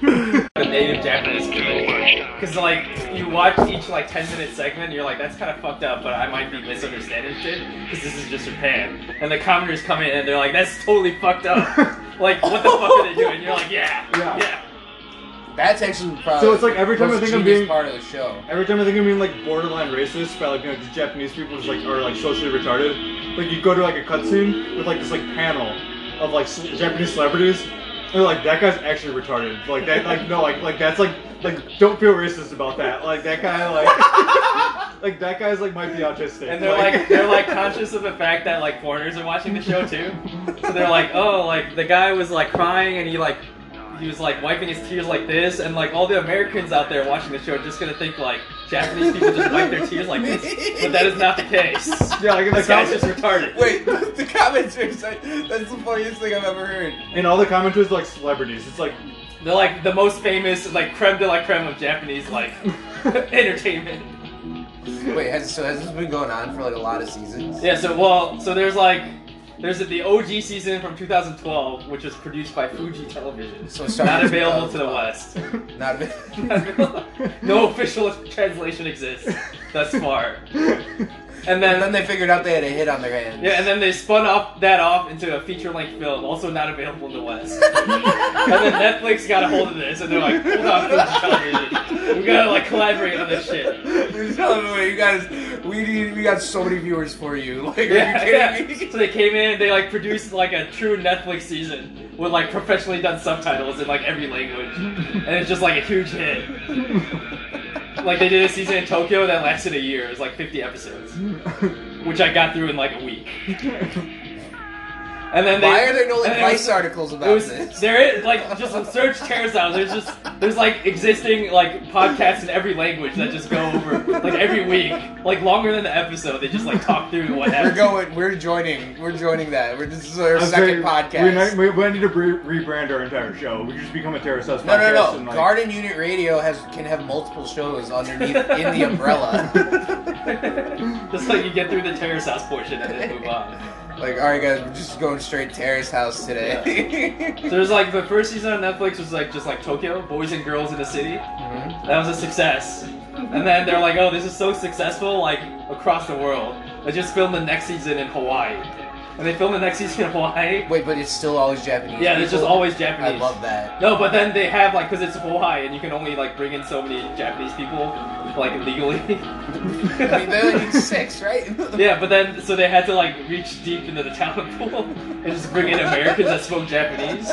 the native Japanese people. Because like you watch each like 10 minute segment, and you're like, that's kind of fucked up, but I might be misunderstanding shit because this is just Japan. And the commenters come in and they're like, that's totally fucked up. like what the fuck are they doing? You're like, yeah, Yeah. yeah. That's actually probably So it's like every time I think most I'm being- part of the show. Every time I think I'm being like borderline racist by like you know, the Japanese people just like are like socially retarded. Like you go to like a cutscene with like this like panel of like ce- Japanese celebrities, and they're like that guy's actually retarded. Like that like no like like that's like like don't feel racist about that. Like that guy like like that guy's like might be autistic. And they're like they're like conscious of the fact that like foreigners are watching the show too. So they're like, oh, like the guy was like crying and he like he was like wiping his tears like this, and like all the Americans out there watching the show are just gonna think like Japanese people just wipe their tears like this, but that is not the case. yeah like in the This guy's com- just retarded. Wait, the comments are like, that's the funniest thing I've ever heard. and all the commenters are like celebrities. It's like They're like the most famous, like creme de la creme of Japanese like entertainment. Wait, has, so has this been going on for like a lot of seasons? Yeah, so well, so there's like there's the OG season from 2012, which was produced by Fuji Television. So started Not available to the West. Not a bit. no official translation exists thus far. And And then, then they figured out they had a hit on their hands. yeah, and then they spun off that off into a feature-length film, also not available in the West. and then Netflix got a hold of this, and they're like, "Hold on, Fuji Television, we gotta like collaborate on this shit." They're telling me, you guys, we need, we got so many viewers for you. Like, are Yeah, you yeah. me? So they came in, they like produced like a true Netflix season with like professionally done subtitles in like every language, and it's just like a huge hit. Like they did a season in Tokyo that lasted a year. It was like 50 episodes, hmm. which I got through in like a week. And then they, Why are there no like and was- Vice articles about was this? there is like just search Terrace House. There's just there's like existing like podcasts in every language that just go over like every week, like longer than the episode. They just like talk through what We're going. We're joining. We're joining that. We're, this is our I'm second very- podcast. We, we, we need to re- rebrand our entire show. We just become a Terrace House no, no, no. and, like, Garden Unit Radio has can have multiple shows underneath in the umbrella. just like you get through the terrace house portion and then move on. Like, all right, guys, we're just going straight to Terrace House today. So there's like the first season on Netflix was like just like Tokyo, boys and girls in the city. Mhm. That was a success. And then they're like, oh, this is so successful, like across the world. Let's just film the next season in Hawaii. And they filmed the next season in Hawaii. Wait, but it's still always Japanese. Yeah, it's just people? always Japanese. I love that. No, but then they have like, cause it's Hawaii, and you can only like bring in so many Japanese people, like legally. I mean, they only need six, right? Yeah, but then so they had to like reach deep into the talent pool and just bring in Americans that spoke Japanese.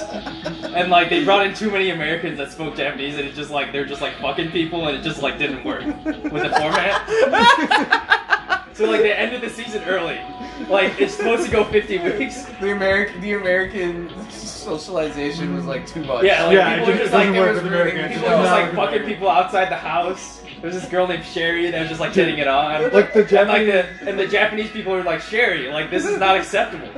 And like they brought in too many Americans that spoke Japanese and it just like they're just like fucking people and it just like didn't work with the format. So like they ended the season early. Like it's supposed to go 50 weeks. The American, the American socialization was like too much. Yeah, like Yeah, people were just just like doesn't there was with people were just like fucking people outside the house. There was this girl named Sherry that was just like getting it on. Like the And like the and the Japanese people were like Sherry, like this is not acceptable.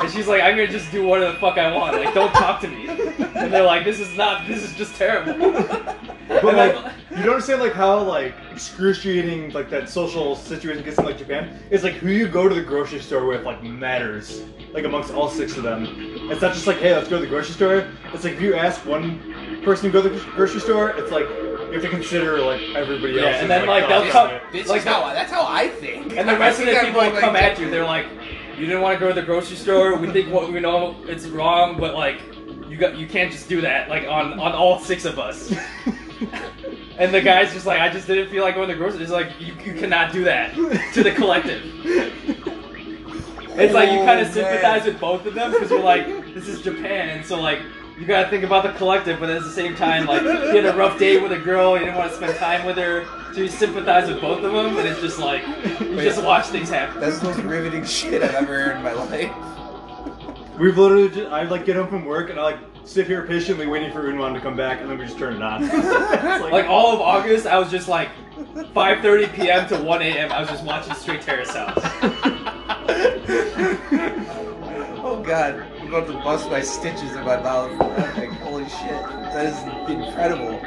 And she's like, I'm gonna just do whatever the fuck I want. Like don't talk to me. And they're like, this is not. This is just terrible. But like, you don't understand like how like excruciating like that social situation gets in like Japan. It's like who you go to the grocery store with like matters. Like amongst all six of them, it's not just like hey let's go to the grocery store. It's like if you ask one person to go to the grocery store, it's like you have to consider like everybody Yeah, else. and then, like, they'll come- This Like is how that's how I think. And the rest of the think people I'm like come at you. They're like, you didn't want to go to the grocery store. We think what we know it's wrong, but like you got you can't just do that like on on all six of us. And the guy's just like, I just didn't feel like going to the grocery. It's like you, you cannot do that to the collective. It's like you kind Oh, of sympathize with both of them because you're like, this is Japan, and so like you gotta think about the collective, but at the same time, like you had a rough day with a girl, you didn't want to spend time with her, so you sympathize with both of them, and it's just like you Wait. just watch things happen. That's the most riveting shit I've ever heard in my life. We've literally just, I like get home from work and I like sit here patiently waiting for Eunhwan to come back and then we just turn it on. It's Like all of August, I was just like 5:30 p.m. to 1 a.m. I was just watching straight Terrace House. Oh god, I'm about to bust my stitches in my mouth. Like, holy shit, that is incredible.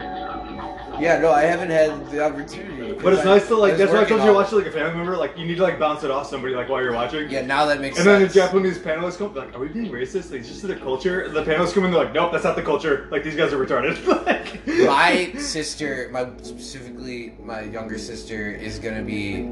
Yeah, no, I haven't had the opportunity. But it's nice to like. That's why I told you to watch it like a family member. Like you need to like bounce it off somebody like while you're watching. Yeah, now that makes sense. And then the. Japanese panelists come like, "Are we being racist? Like, it's just the culture." And the panelists come in, they're like, "Nope, that's not the culture. Like, these guys are retarded." like, my sister, my specifically my younger sister, is gonna be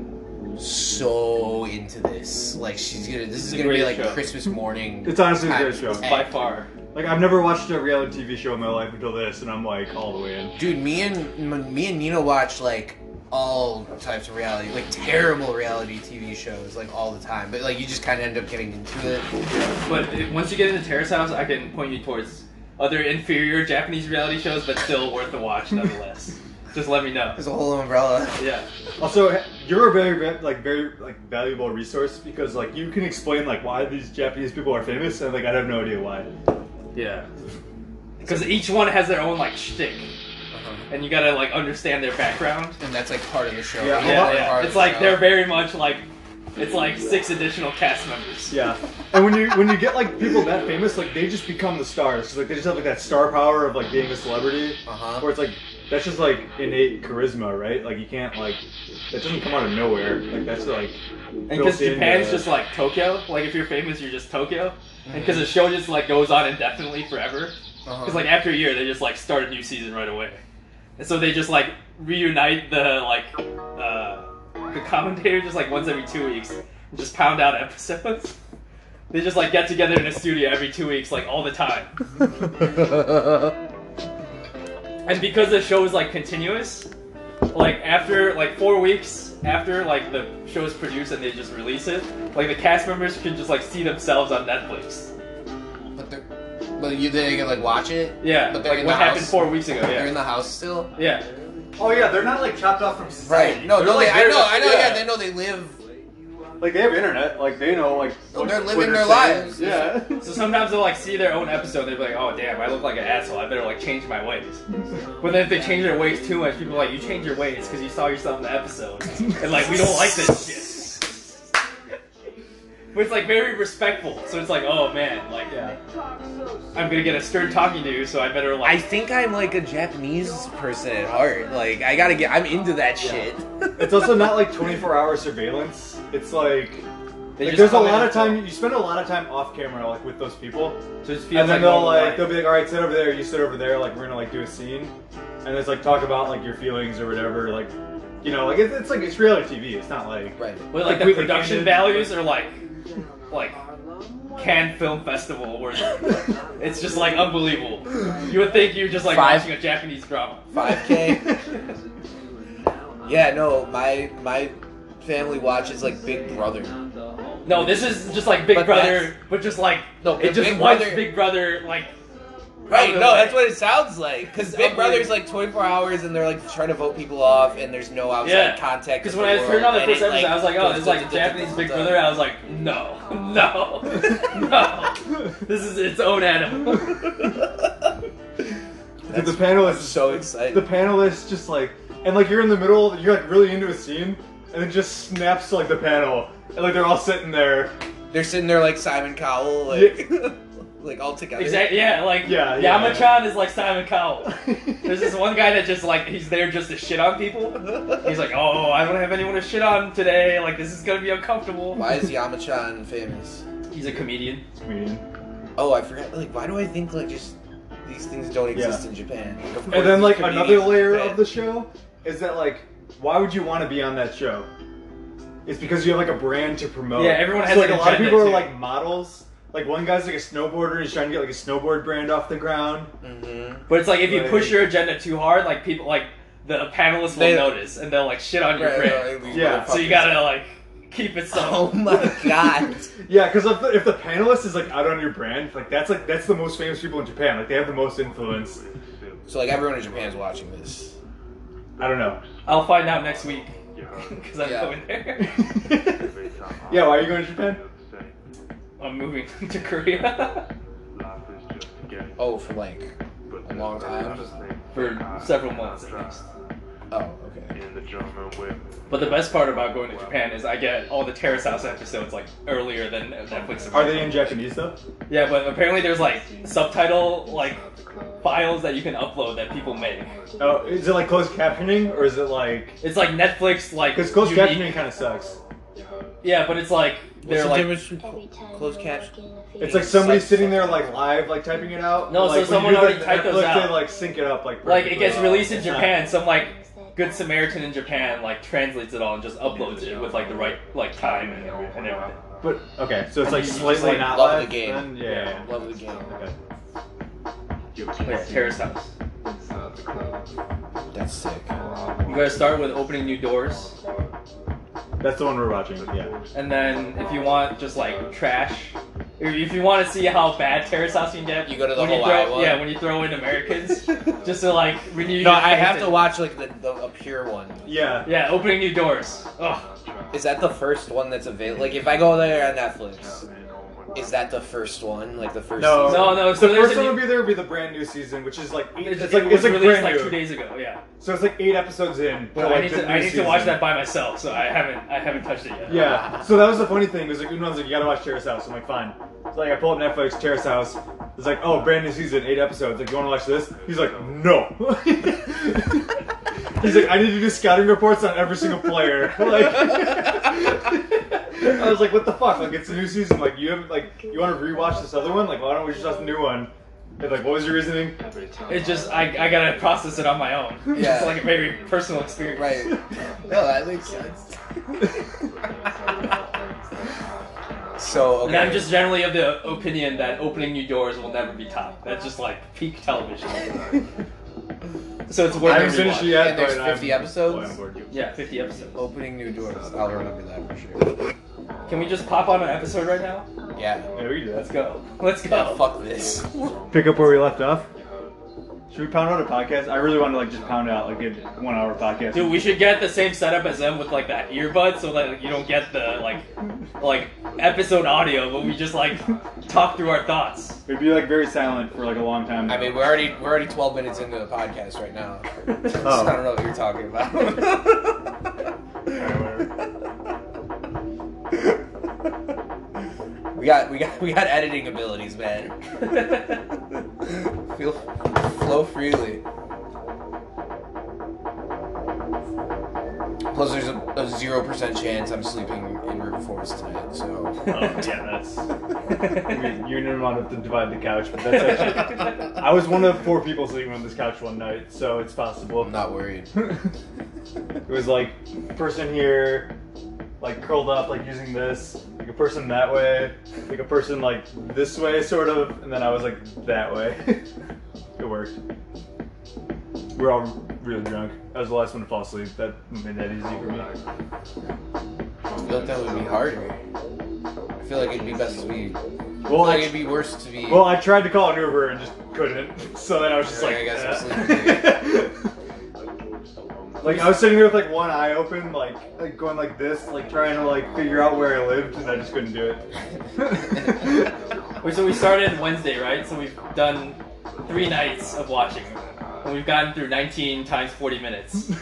so into this. Like she's gonna. This is gonna be like show. Christmas morning. It's honestly a great show. 10. By far. Like I've never watched a reality TV show in my life until this, and I'm like all the way in. Dude, me and me and Nina watch like all types of reality, like terrible reality TV shows, like all the time. But like you just kind of end up getting into it. But if, once you get into Terrace House, I can point you towards other inferior Japanese reality shows, but still worth the watch nonetheless. Just let me know. There's a whole umbrella. Yeah. Also, you're a very va- like very like valuable resource because like you can explain like why these Japanese people are famous, and like I have no idea why. Yeah. Because each one has their own like shtick, Uh-huh. and you gotta like understand their background. And that's like part of the show. Yeah, Yeah, yeah. It's like show. they're very much like it's like six additional cast members. Yeah, and when you when you get like people that famous, like they just become the stars. Like they just have like that star power of like being a celebrity. Uh-huh. Where it's like that's just like innate charisma, right? Like you can't like that doesn't come out of nowhere. Like that's like And because built in, Japan's uh, just like Tokyo, like if you're famous, you're just Tokyo. And because the show just like goes on indefinitely forever. Uh-huh. Because like after a year, they just like start a new season right away, and so they just like reunite the like uh, the commentator just like once every two weeks, and just pound out episodes. They just like get together in a studio every two weeks, like all the time. And because the show is like continuous, like after like four weeks after like the show is produced and they just release it, like the cast members can just like see themselves on Netflix. But they're, but you they can like watch it. Yeah, But they're like in what the happened house. four weeks ago. Yeah. They're in the house still. yeah. oh yeah, they're not like chopped off from society. Right. No, They're, no, like, they, I very know, much- I know. Yeah, they know they live. Like they have internet. Like they know like. No, what they're living Twitter's their saying. lives. Yeah. So sometimes they'll like see their own episode, they'll be like, "Oh damn, I look like an asshole. I better like change my ways." But then if they change their ways too much, people are like, "You change your ways because you saw yourself in the episode," and like we don't like this shit. But it's like very respectful, so it's like, oh man, like yeah. I'm gonna get a stern talking to, you, so I better like. I think I'm like a Japanese person at heart. Like I gotta get. I'm into that shit. It's also not like 24 hour surveillance. It's like. Like there's a lot of time. You spend a lot of time off camera, like with those people, So it just feels and then like they'll normal like they'll be like, "All right, sit over there. You sit over there. Like we're gonna like do a scene," and it's like talk about like your feelings or whatever. Like, you know, like it's, it's like it's reality TV. It's not like Right. But like the production values are like, like Cannes Film Festival, where it's just like unbelievable. You would think you're just like Five- watching a Japanese drama. 5K. Yeah, no, my my family watches like Big Brother. No, this is just like Big But Brother, that's- but just like No, it just Big Brother- Big Brother like. Right, no, that's what it sounds like. Because Big Brother's unbelievable. like 24 hours and they're like trying to vote people off and there's no outside Yeah. contact. Because when the I turned on the first and it, episode, I was like, oh, goes this is like da- da- da- Japanese Big Brother. I was like, no, no, no. This is its own animal. the, the panelists. I'm so excited. the panelists just like and like you're in the middle. You're like really into a scene, and it just snaps to like the panel, and like they're all sitting there. They're sitting there like Simon Cowell, like, like all together. Exactly. Yeah, like Yeah, yeah. Yamachan is like Simon Cowell. There's this one guy that just like he's there just to shit on people. He's like, oh, I don't have anyone to shit on today. Like this is gonna be uncomfortable. Why is Yamachan famous? He's a comedian. Oh, I forgot. Like, why do I think like just these things don't exist Yeah. in Japan? Like, And then like another layer in of the show is that like why would you want to be on that show? It's because you have like a brand to promote. Yeah, everyone has, so, like like, a lot of agenda, people are too. like models. Like one guy's like a snowboarder. He's trying to get like a snowboard brand off the ground. hmm But it's like if you Like- push your agenda too hard, like people like the panelists will They- notice and they'll like shit on your brand. Yeah, So you gotta like keep it so. Oh my god. Yeah, because if the, if the panelist is like out on your brand, like that's like that's the most famous people in Japan. Like they have the most influence. So like everyone in Japan's watching this. I don't know. I'll find out next week because I'm Yeah. going there. yeah, why are you going to Japan? I'm moving to Korea Oh, for like a long time. for several months at least. Oh, okay. But the best part about going to Japan is I get all the Terrace House episodes like earlier than Netflix. Are they in Japanese though? Yeah, but apparently there's like subtitle like files that you can upload that people make. Oh, is it like closed captioning or is it like? It's like Netflix like Because closed unique- captioning kind of sucks. Yeah, but it's like they're the like difference between closed caption? It's like somebody sitting there like live, like typing it out. No, so like, when someone you do already that typed those out. They like sync it up like. like it perfectly. gets released in It's not- Japan. Some like good Samaritan in Japan like translates it all and just uploads it with like the right like time and, and everything. But okay, so it's like just, slightly like, not love live. the game. Then? Yeah. yeah, Love the game. yeah. Okay. Like Terrace House. That's sick. You gotta start with opening new doors, That's the one we're watching. Yeah. and then if you want just like trash, if if you want to see how bad Terrace House can get, You go to the when you Hawaii throw, one? Yeah, when you throw in Americans, just to like renew. No, your I have to watch like the, the a pure one. Yeah. Yeah, opening new doors. Ugh. Is that the first one that's available? Like, if I go there on Netflix, oh, is that the first one? Like the first? No, season? No, no, The so there's first a one new- would be there would be the brand new season, which is like eight, It's, it's like it it's was like released brand like new. two days ago. Yeah, So it's like eight episodes in. but to, I need the to new I need to watch that by myself, so I haven't I haven't touched it yet. Yeah. So that was the funny thing. It was like Eunhwan's like, you gotta watch Terrace House. I'm like, fine. So like I pull up Netflix, Terrace House. It's like, oh, brand new season, eight episodes. Like, you wanna watch this? He's like, no. He's like, I need to do scouting reports on every single player. Like, I was like, what the fuck? Like, it's a new season. Like, you have like, you want to rewatch this other one? Like, why don't we just watch the new one? And, like, what was your reasoning? It's just I, I gotta process it on my own. It's Yeah. just like a very personal experience. Right. No, that makes sense. so And. I'm just generally of the opinion that opening new doors will never be top. That's just like peak television. so it's worth I a haven't finished rewatch. yet. And there's but I'm- 50 episodes? oh, I'm bored. Yeah, 50 episodes. Opening new doors. I'll remember that for sure. Can we just pop on an episode right now? Yeah. Yeah, we can do Let's that. go. Let's Yeah. go. Fuck this. Pick up where we left off. Should we pound out a podcast? I really want to like just pound out like a one hour podcast. Dude, we should get the same setup as them with like that earbud, so that you don't get the like, like episode audio, but we just like talk through our thoughts. It'd be like very silent for like a long time. I mean, we're already we're already 12 minutes into the podcast right now. So Oh. I don't know what you're talking about. we got we got we got editing abilities, man. Feel flow freely. Plus, there's a zero percent chance I'm sleeping in root force tonight. So Oh, yeah, that's. you and your mom have to divide the couch, but that's actually. I was one of four people sleeping on this couch one night, so it's possible. I'm not worried. it was like person here, like curled up, like using this, like a person that way, like a person like this way, sort of, and then I was like that way. it worked. We're all really drunk. I was the last one to fall asleep. That made that easy for me. I feel like that would be harder. I feel like it'd be best to be. Well, like it'd be worse to be. well, I tried to call an Uber and just couldn't. So then I was just like, I guess I'm eh. like I was sitting there with like one eye open, like like going like this, like trying to like figure out where I lived, and I just couldn't do it. Wait, so we started Wednesday, right? So we've done three nights of watching, and we've gotten through 19 times 40 minutes.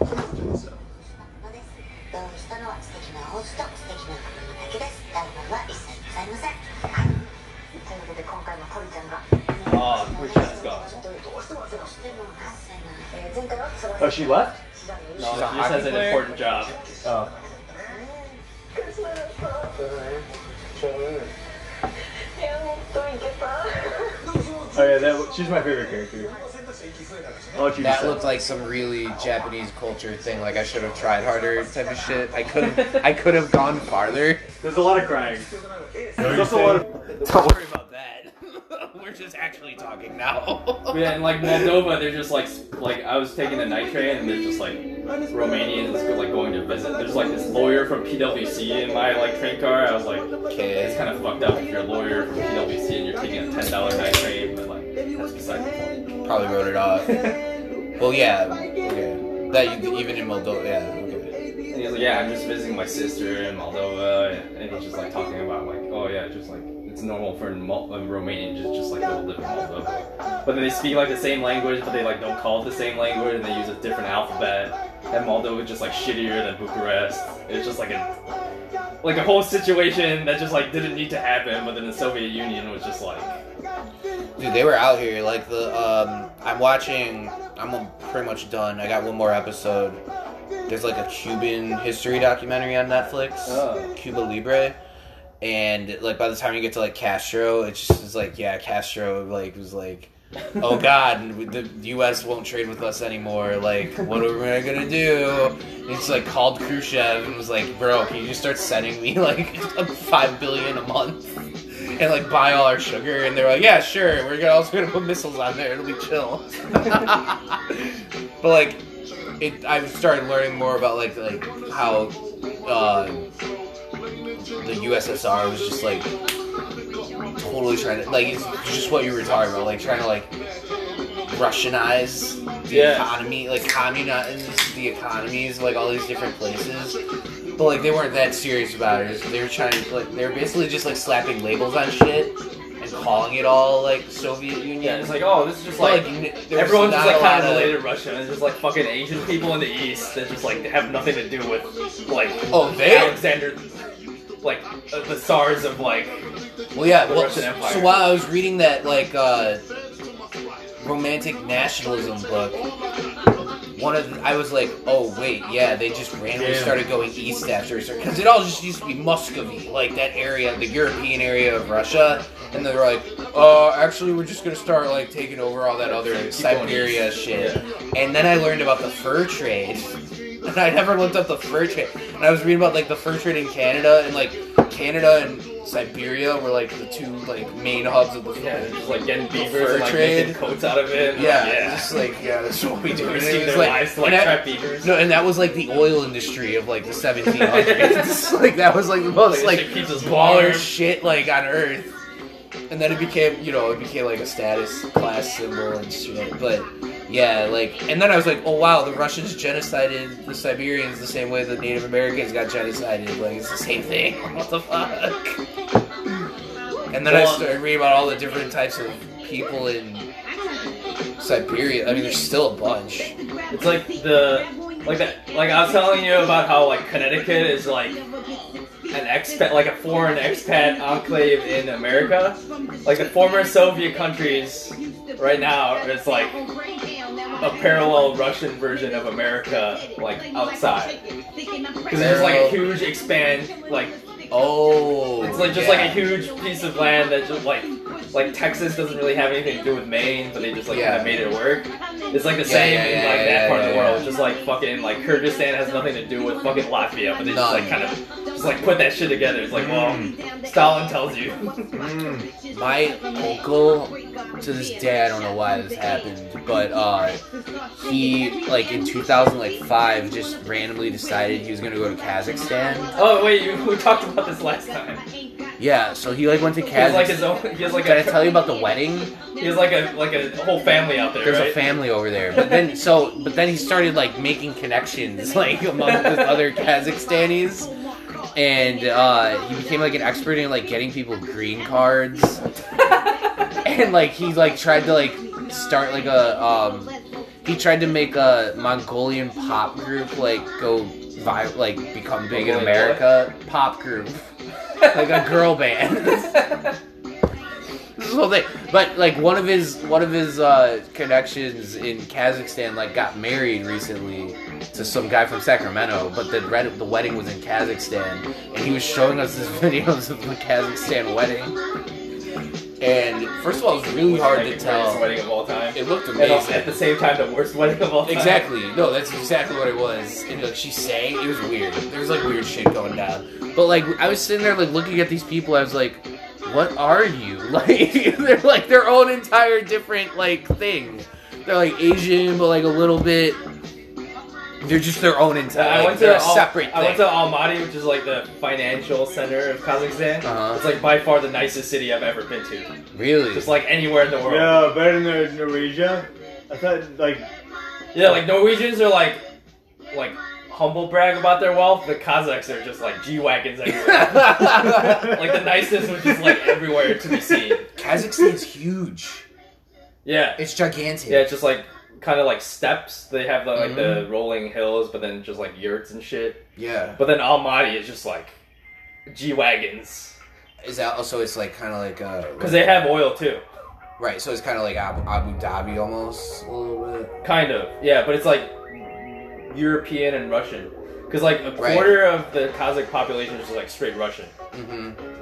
Ah, ど Oh, she left? No, she just has an important job. Oh. yeah that, she's my favorite character. That looked like some really Japanese culture thing. Like I should have tried harder, type of shit. I could have, I could have gone farther. There's a lot of crying. There's also a lot of. Don't worry about. We're just actually talking now. Yeah, and like Moldova, they're just like like I was taking the night train, and they're just like Romanians like going to visit. There's like this lawyer from PwC in my like train car. I was like, okay, it's kind of fucked up if you're a lawyer from PwC and you're taking a ten dollar night train, but like that's beside the point. Probably wrote it off. Well, yeah. Okay. That you, even in Moldova, yeah. Okay. And he's like, yeah, I'm just visiting my sister in Moldova, and he's just like talking about like, oh yeah, just like it's it's normal for Mol- uh, Romanian just just like go live in Moldova. But then they speak like the same language, but they like don't call it the same language, and they use a different alphabet. And Moldova is just like shittier than Bucharest. It's just like a like a whole situation that just like didn't need to happen, but then the Soviet Union was just like Dude, they were out here. Like the, um, I'm watching. I'm pretty much done. I got one more episode. There's like a Cuban history documentary on Netflix, Oh. Cuba Libre, and like by the time you get to like Castro, it's just it's like yeah, Castro like was like, oh god, the U.S. won't trade with us anymore. Like, what are we gonna do? And It's like called Khrushchev and was like, bro, can you just start sending me like five billion a month? and like buy all our sugar and they're like yeah sure we're gonna also gonna put missiles on there it'll be chill but like it i've started learning more about like like how uh the ussr was just like totally trying to like it's just what you were talking about like trying to like russianize the Yeah. economy like communize the economies of like all these different places but like they weren't that serious about it. They were trying to like they were basically just like slapping labels on shit and calling it all like Soviet Union. yeah, it's like oh this is just like. n- Everyone's just like kind of related to Russia, and it's just like fucking Asian people in the East that just like have nothing to do with like Oh, they- Alexander, like uh, the tsars of like Well, yeah. the Well, Russian Empire. so while I was reading that like uh, romantic nationalism book, one of the, I was like, oh wait, yeah, they just randomly Damn. started going east after because it all just used to be Muscovy, like that area, the European area of Russia, and they're like, oh, actually, we're just gonna start like taking over all that other Keep Siberia east. shit. And then I learned about the fur trade. And I never looked up the fur trade. And I was reading about like the fur trade in Canada and like Canada and Siberia were like the two like main hubs of the yeah, they're just like getting beavers fur and like trade. making coats out of it. yeah, like, yeah. just like yeah, that's what we do. Risking their was lives to like trap beavers. no, and that was like the oil industry of like the 1700s. like that was like the most Like, like baller shit like on Earth. And then it became, you know, it became like a status class symbol and shit. But yeah, like, and then I was like, oh wow, the Russians genocided the Siberians the same way the Native Americans got genocided. Like it's the same thing. What the fuck? And then I started reading about all the different types of people in Siberia. I mean, there's still a bunch. It's like the like that like I was telling you about how like Connecticut is like an expat like a foreign expat enclave in America. Like the former Soviet countries right now it's like a parallel Russian version of America like outside. Because there's like a huge expand like Oh, it's like just yeah. like a huge piece of land that just like like Texas doesn't really have anything to do with Maine, but they just like Yeah. kind of made it work. It's like the same yeah, in like that part of the world. Just like fucking like Kyrgyzstan has nothing to do with fucking Latvia, but they just like kind of just like put that shit together. It's like, well, Stalin tells you. Mm. My uncle, to this day, I don't know why this happened, but uh, he like in 2005 just randomly decided he was gonna go to Kazakhstan. oh wait, you, we talked about this last time. Yeah, so he like went to Kazakhstan. He has like his own. He has like Did I a. tell you about the wedding? He has like a like a whole family out there, There's right? a family over there, but then so but then he started like making connections like among the other Kazakhstanis, and uh, he became like an expert in like getting people green cards, and like he like tried to like start like a um, he tried to make a Mongolian pop group like go vi- like become big in America pop group like a girl band. This whole thing. But like one of his one of his uh, connections in Kazakhstan like got married recently to some guy from Sacramento, but the red, the wedding was in Kazakhstan, and he was showing us his videos of the Kazakhstan wedding. And first of all, it was really hard to tell. Wedding of all time. It looked And also amazing. at the same time, the worst wedding of all time. Exactly. No, that's exactly what it was. And like she sang, it was weird. There was like weird shit going down. But like I was sitting there like looking at these people, I was like, what are you? Like they're like their own entire different like thing. They're like Asian, but like a little bit. They're just their own entire. I went to a Al- separate I went to Almaty, which is like the financial center of Kazakhstan. Uh-huh. It's like by far the nicest city I've ever been to. really? Just like anywhere in the world. Yeah, better than Norwegia. I thought like Yeah, like Norwegians are like, like humble brag about their wealth, the Kazakhs are just like G wagons everywhere. like the nicest, which is like everywhere to be seen. Kazakhstan's huge. Yeah, It's gigantic. yeah, it's just like kind of like steppes. They have the, like the rolling hills, but then just like yurts and shit. Yeah. But then Almaty is just like G wagons Is that also? It's like kind of like uh. because they have oil too. Right. So it's kind of like Abu, Abu Dhabi almost a little bit. Kind of, yeah, but it's like European and Russian. Because like a Right. quarter of the Kazakh population is just like straight Russian, Mm-hmm.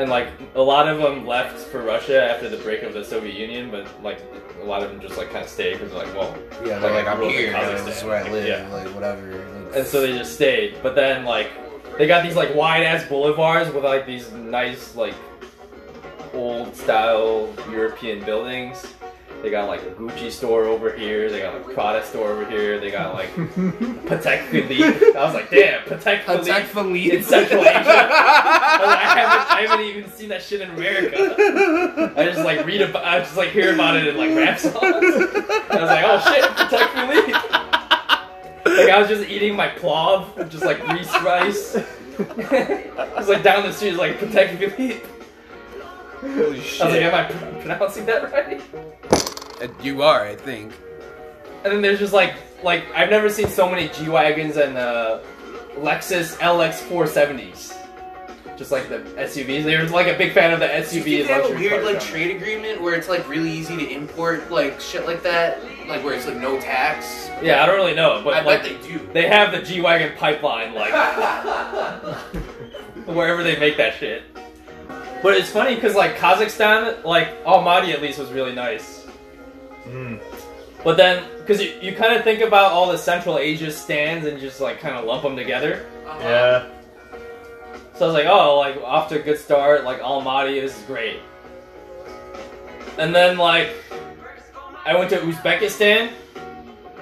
And like a lot of them left for Russia after the break of the Soviet Union, but like a lot of them just like kind of stayed because they're like, well, Yeah. Like, Like, I'm here. Kazakhstan. This is where I live. Yeah. Like whatever. And so they just stayed. But then like they got these like wide ass boulevards with like these nice like old style European buildings. They got like a Gucci store over here. They got like Prada store over here. They got like Patek Philippe. I was like, damn, Patek Philippe. Patek Philippe. in Central Asia. I, was like, I haven't, I haven't even seen that shit in America. I just like read about, I just like hear about it in like rap songs. I was like, oh shit, Patek Philippe. Like I was just eating my plov, just like greased rice. It's like down the street, it's like Patek Philippe. Holy I was like, shit. am I pr- pronouncing that right? Uh, you are, I think. And then there's just like, like I've never seen so many G wagons and uh, Lexus LX 470s. Just like the SUVs. They were like a big fan of the Do you SUV think they have a weird like genre. trade agreement where it's like really easy to import like shit like that, like where it's like no tax? Yeah, I don't really know, but I like bet they do. they have the G wagon pipeline, like wherever they make that shit. But it's funny because like Kazakhstan, like Almaty at least was really nice. Mm. But then, because you, you kind of think about all the Central Asia stands and just like kind of lump them together. Yeah. So I was like, oh, like off to a good start. Like Almaty, this is great. And then like I went to Uzbekistan,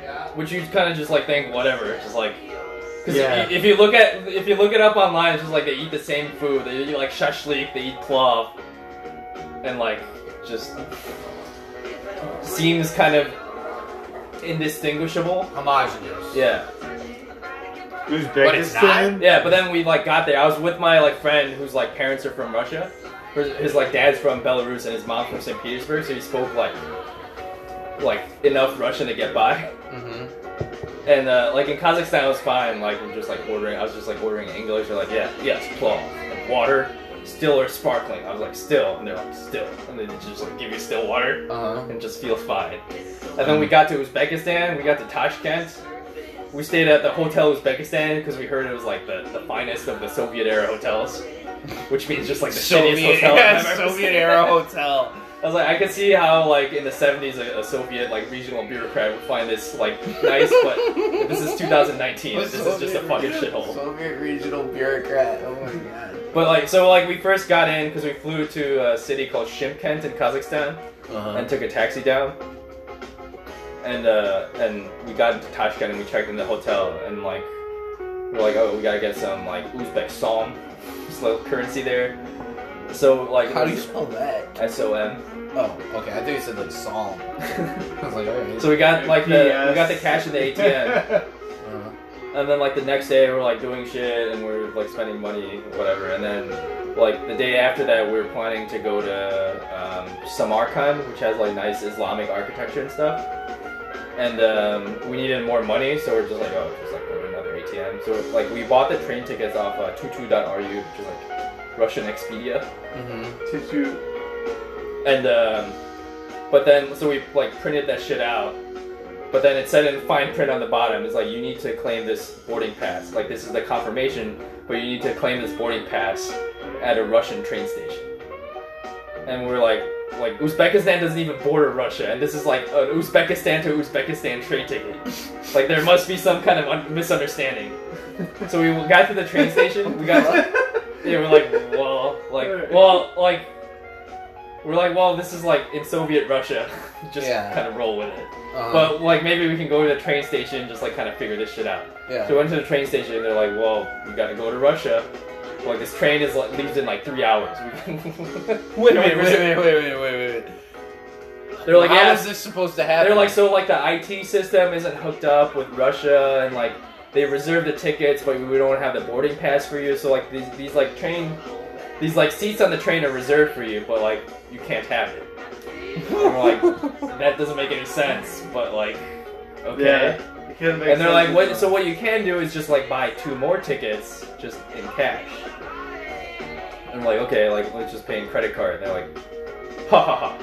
Yeah. which you kind of just like think whatever. It's just like because Yeah. if, you, if you look at if you look it up online, it's just like they eat the same food. They eat like shashlik, they eat plov, and like just seems kind of indistinguishable. Homogenous. Yeah. it's not. Uzbekistan. Yeah, but then we like got there. I was with my like friend whose like parents are from Russia. His, his like dad's from Belarus and his mom from St. Petersburg, so he spoke like like enough Russian to get by. Mm-hmm. And uh, like in Kazakhstan, it was fine. Like we're just like ordering. I was just like ordering English. They're like, yeah, yes, plov, like, water, still or sparkling. I was like, still, and they're like, still, and they just like give you still water Uh huh. and just feel fine. And then we got to Uzbekistan, we got to Tashkent. We stayed at the Hotel Uzbekistan because we heard it was like the, the finest of the Soviet era hotels, which means just like the shittiest hotel I've ever Soviet era hotel. I was like, I could see how like in the 70s a, a Soviet like regional bureaucrat would find this like nice, but this is 2019. This is just a fucking shithole. Soviet regional bureaucrat. Oh my god. But like, so like we first got in because we flew to a city called Shymkent in Kazakhstan. Uh-huh. and took a taxi down. And uh, and we got into Tashkent and we checked in the hotel and like we're like, oh, we gotta get some like Uzbek som, just little currency there. So like, How do you spell that? S O M. Oh, okay. I think you said like psalm. I was like, alright. So we got like the we got the cash in the ATM, Uh-huh. and then like the next day we're like doing shit and we're like spending money, whatever. And then like the day after that we were planning to go to um, Samarkand, which has like nice Islamic architecture and stuff. And um, we needed more money, so we're just like, oh, just like go to another ATM. So like we bought the train tickets off uh, tutu.ru, which is like Russian Expedia. Mm-hmm. Tissue. And um, but then so we like printed that shit out. But then it said in fine print on the bottom, it's like you need to claim this boarding pass. Like this is the confirmation, but you need to claim this boarding pass at a Russian train station. And we're like, like Uzbekistan doesn't even border Russia, and this is like an Uzbekistan to Uzbekistan train ticket. Like there must be some kind of un- misunderstanding. So we got to the train station. We got yeah, we're like, well, like, well, like, we're like, well, this is like in Soviet Russia. just Yeah. kind of roll with it. Uh-huh. But like, maybe we can go to the train station, and just like kind of figure this shit out. yeah. So we went to the train station, and they're like, well, we gotta go to Russia. Like this train is like, leaves in like three hours. We Wait, wait, wait, wait, wait, wait, wait, wait. They're like, how yeah. is this supposed to happen? They're like, so like the IT system isn't hooked up with Russia, and like they reserve the tickets, but we don't have the boarding pass for you. So like these these like train, these like seats on the train are reserved for you, but like you can't have it. And we're like, that doesn't make any sense. But like, okay. Yeah. It couldn't make And they're like, what, so what you can do is just like buy two more tickets just in cash. And we're like, okay, like let's just pay in credit card. And they're like, ha ha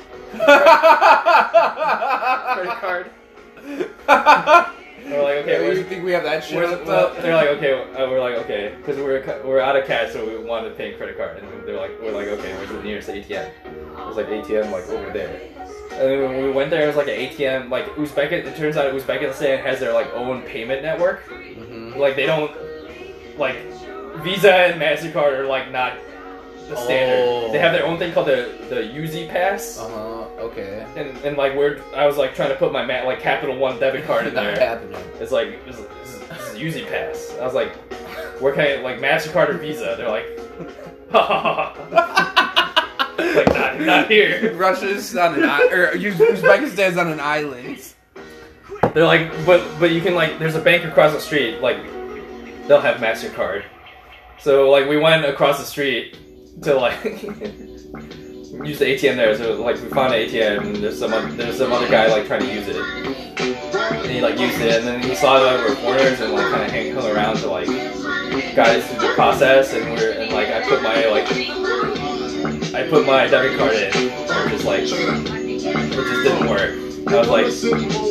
ha, credit card. We're like, okay, where's, you think we have that shit well, they're like, okay, uh, we're like, okay, because we're we're out of cash, so we wanted to pay in credit card. And they're like, we're like, okay, where's the nearest ATM? It was like ATM like over there. And then when we went there, it was like an ATM. Like Uzbekistan, it turns out Uzbekistan has their like own payment network. Mhm. Like they don't like Visa and Mastercard are like not the standard. Oh. They have their own thing called the the UZ Pass. Uh huh. Okay. And, and like we're I was like trying to put my ma- like Capital One debit card in Not there. happening. It's like this is, this is, this is UZ Pass. I was like, where can I like Mastercard or Visa? They're like, ha ha ha. like not not here. Russia's on an island, or Uz- Uzbekistan's on an island. They're like, but but you can like, there's a bank across the street. Like, they'll have Mastercard. So like, we went across the street to like use the ATM there. So like, we found an ATM, and there's some oth- there's some other guy like trying to use it, and he like used it, and then he saw that we and like kind of hang hung around to like guide us through the process, and we're and like I put my like I put my debit card in, and just like it just didn't work. I was like,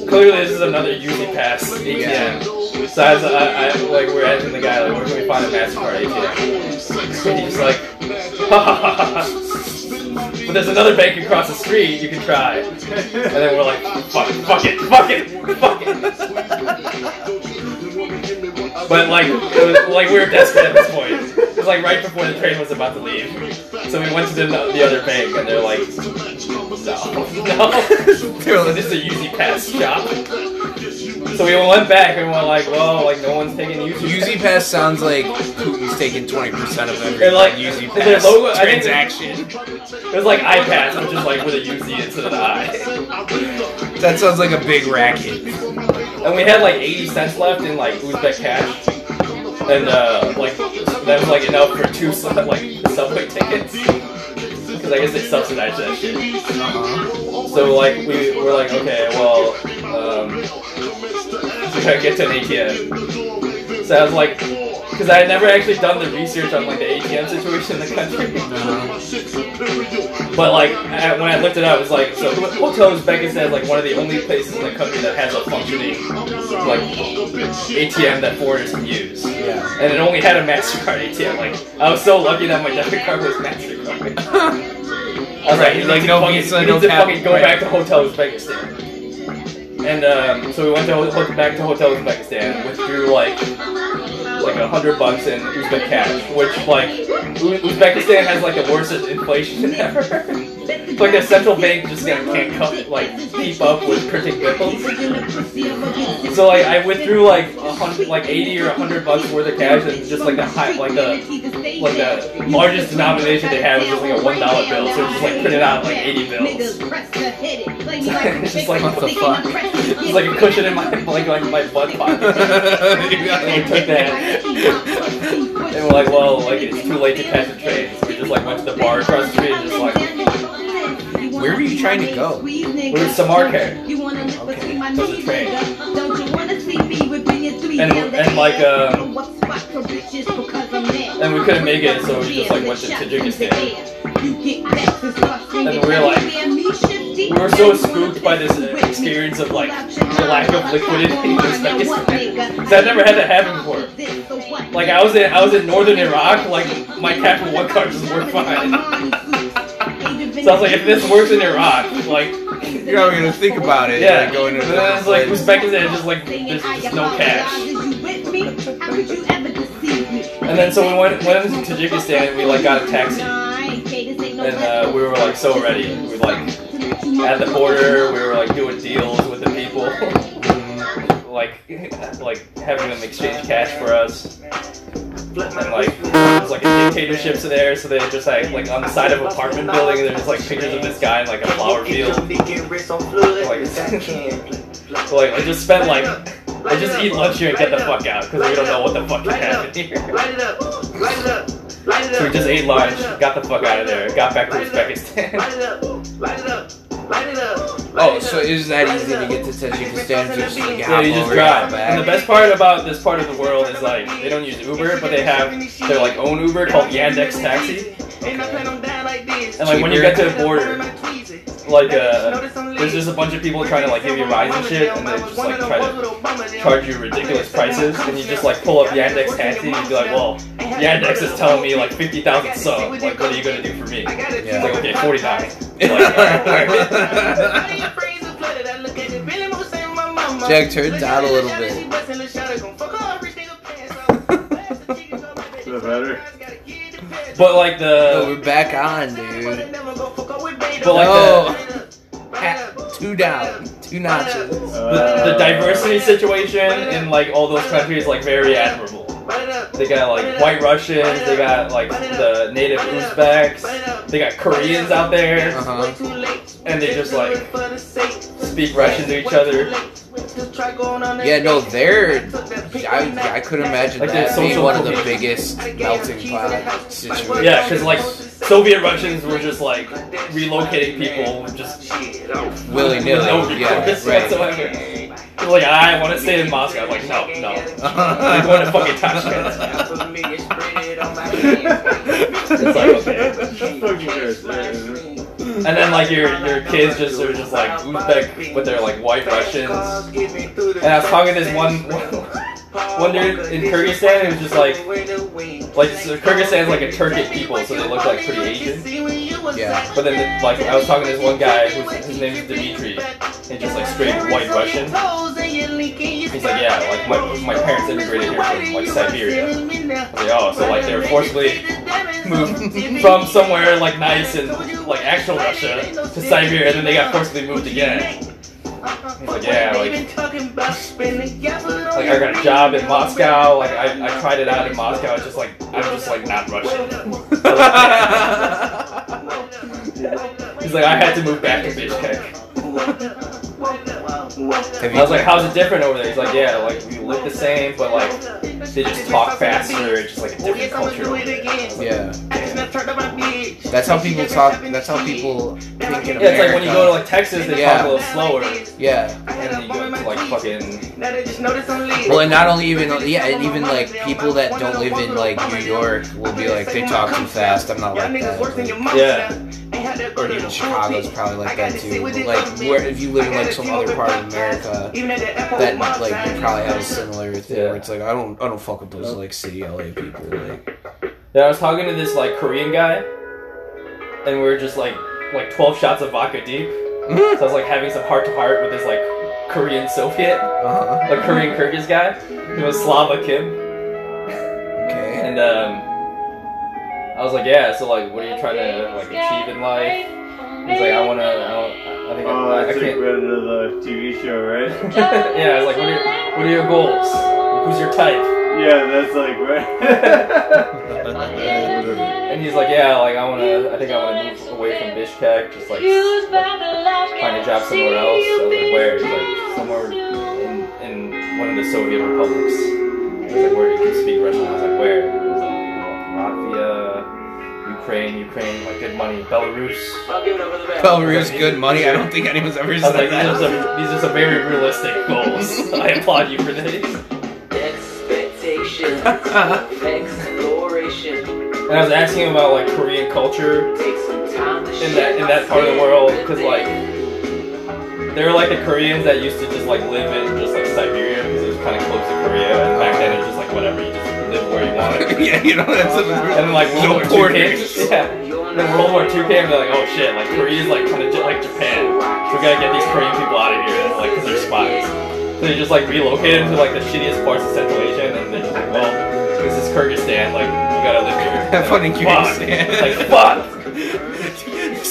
clearly this is another Uzi Pass ATM. Yeah. So I, I, like we're asking the guy like, where can we find a Mastercard ATM? And he's like, ha ha ha ha. ha. But there's another bank across the street you can try. And then we're like, fuck, it, fuck it, fuck it, fuck it. But like, it was, like we were desperate at this point. It was like right before the train was about to leave. So we went to the, the other bank, and they're like, no, no. This is a Uzi Pass shop. So we went back and we're like, well, like no one's taking Uzi. UZ Pass sounds like Putin's taking 20% of every And, like, UZ their Pass logo- transaction. It was like iPads, which is like with a UZ instead of the I. That sounds like a big racket. And we had like 80 cents left in like Uzbek cash. And uh, like that was like enough for two like subway tickets. Because I guess they subsidized that shit. Uh-huh. So like we were like, okay, well, um, we gotta get to an ATM. So I was like, because I had never actually done the research on like the ATM situation in the country. But like I, when I looked it up, it was like so Hotel Uzbekistan is like one of the only places in the country that has a functioning like ATM that foreigners can use, Yeah. and it only had a Mastercard ATM. Like I was so lucky that my debit card was Mastercard. I was Right, like, like, like no no fucking, Visa, no to tap- fucking go right. back to Hotel Uzbekistan. And um, so we went to ho- back to Hotel Uzbekistan, withdrew like like a hundred bucks in Uzbek cash, which like Uzbekistan has like the worst inflation ever. It's like the central bank just gonna can't come, like keep up with printing bills. So like I withdrew like a hundred, like eighty or a hundred bucks worth of cash, and just like the high, like the like the largest denomination they had was just like a one dollar bill, so just like printed out like eighty bills. It's just like what the fuck? It's like a cushion in my like like my butt pocket. And we took that. And we're like, well, like it's too late to catch the train, so we just like went to the bar across the street and just like Where were you trying to go? We're in Samarkand. Okay. There's a train. And, and like um and we couldn't make it, so we just like went to Tajikistan. And we were like, We were so spooked by this uh, experience of like the lack of liquidity in Uzbekistan. Cause I've never had that happen before. Like I was in I was in northern Iraq, like my Capital One card just worked fine. So I was like, if this works in Iraq, like You're not gonna think about it. yeah, like going to but then it's like place. Uzbekistan, just like there's just no cash. And then so we went went into Tajikistan and we like got a taxi. And uh, we were like so ready. We like at the border, we were like doing deals with the people, like like having them exchange cash for us. And like it was like a dictatorship to there, so they're just like like on the side of an apartment building, and there's just like pictures of this guy in like a flower field. Like, like I just spent like I just eat lunch here and get the fuck out because we don't know what the fuck happened here. Light it up, light it up, light it up. So we just ate lunch, got the fuck out of there, got back to Uzbekistan. Light it up, light it up, light it up. Oh, so is that easy to get to Tajikistan? Just like Yeah, you just over, drive. hop And the best part about this part of the world is like they don't use Uber, but they have their like own Uber called Yandex Taxi. Ain't I plan on dying like this. And like when you get to the border, like uh, Notice I'm there's just a bunch of people trying to like give you rides and shit, and they just like try to charge you ridiculous prices, and you just like pull up Yandex Taxi, and you be like, well, Yandex is telling me like fifty thousand sub. Like, what are you gonna do for me? It's Yeah. like, okay, forty nine. Like, alright, alright. Jack, turn down a little bit. Is better? But like Oh, the we're back on, dude. But like No. Oh. Ha- two down, two notches. the, the diversity situation in like all those countries like very admirable. They got like white Russians, they got like the native Uzbeks, they got Koreans out there, Uh-huh. and they just like speak Russian to each other. Yeah, no, they're. I, I could imagine Like their that being one of the biggest melting pot situations. Yeah, because like Soviet Russians were just like relocating people just willy nilly. no yeah, request right. whatsoever. They're like, I want to stay in Moscow. I'm like, no, no. I'm going to fucking Tashkent. It's like, okay. And then like your your kids just are just like Uzbek with their like white Russians. And I was talking to this one one dude in Kyrgyzstan it was just like like so Kyrgyzstan's like a Turkic people, so they look like pretty Asian. Yeah. But then like I was talking to this one guy whose his name is Dimitri, and just like straight white Russian. He's like, yeah, like my my parents immigrated here from like Siberia. I was like, oh, so like they were forcibly moved from somewhere like nice and like actual Russia to Siberia, and then they got forcibly moved again. Yeah, like like I got a job in Moscow. Like I, I tried it out in Moscow. It's just like I'm just like not Russian. He's like I had to move back to Bishkek. Have I was like, how's it different over there? He's like, yeah, like we look the same, but like they just talk faster. It's just like a different culture. yeah. That's how people talk. That's how people think in America. Yeah, it's like when you go to like Texas, they Yeah. talk a little slower, Yeah. and then you go to like fucking Well, and not only even yeah, and even like people that don't live in like New York will be like they talk too fast. I'm not like that. Yeah. Or even Chicago's probably like that too. But, like where if you live in like some other part of America, that like probably have a similar thing Yeah. where it's like I don't I don't fuck with those like city LA people. Like Yeah, I was talking to this like Korean guy, and we were just like like 12 shots of vodka deep. So I was like having some heart to heart with this like Korean Soviet, uh like Korean Kyrgyz guy. He was Slava Kim, Okay. and um, I was like, yeah. So like, what are you trying to like achieve in life? He's like, I wanna, I, don't, I think Oh, I, I that's like can't. right into the TV show, right? yeah, I was like, what are, your, what are your goals? Who's your type? Yeah, that's like right. And he's like, yeah, like I wanna, I think I wanna move away from Bishkek, just like find a job somewhere else. I was like, where? He's like, somewhere in, in one of the Soviet republics. He's like, where you can speak Russian. I was like, where? He was like, Latvia, Ukraine, Ukraine, like good money, Belarus. Belarus, good money. I don't think anyone's ever I said like, these are that. some, these are some very realistic goals. I applaud you for this. Expectation, exploration. And I was asking him about like Korean culture Take some time to in that in that part of the world because like they were like the Koreans that used to just like live in just like Siberia because it was kind of close to Korea and where you want. yeah, you know that's a, And then like no World War II came, yeah. And then World War II came, and they're like, oh shit, like Korea's like kind of like Japan. So we gotta get these Korean people out of here, like because they're spies. So they just like relocated to like the shittiest parts of Central Asia, and then they're just like, well, this is Kyrgyzstan, like you gotta live here. Have fun in Kyrgyzstan. Like fuck.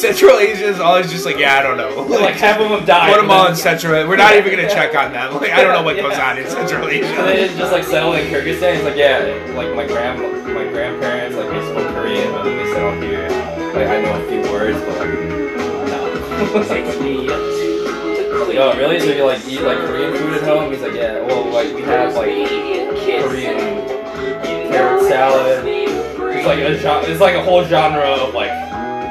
Central Asia is always just like, yeah, I don't know. Like half of them died. Put them and all in Central. We're not even gonna check on them. Like, I don't know what goes on in Central So they Asia. just like settled in Kyrgyzstan. He's like, yeah, like my grand, my grandparents, like they spoke Korean, but then they settled here. Like I know a few words, but like no. Takes me up to the like, oh really? So you like eat like Korean food at home? He's like, yeah. Well, like we have like Korean carrot salad. It's like a gen- it's like a whole genre of like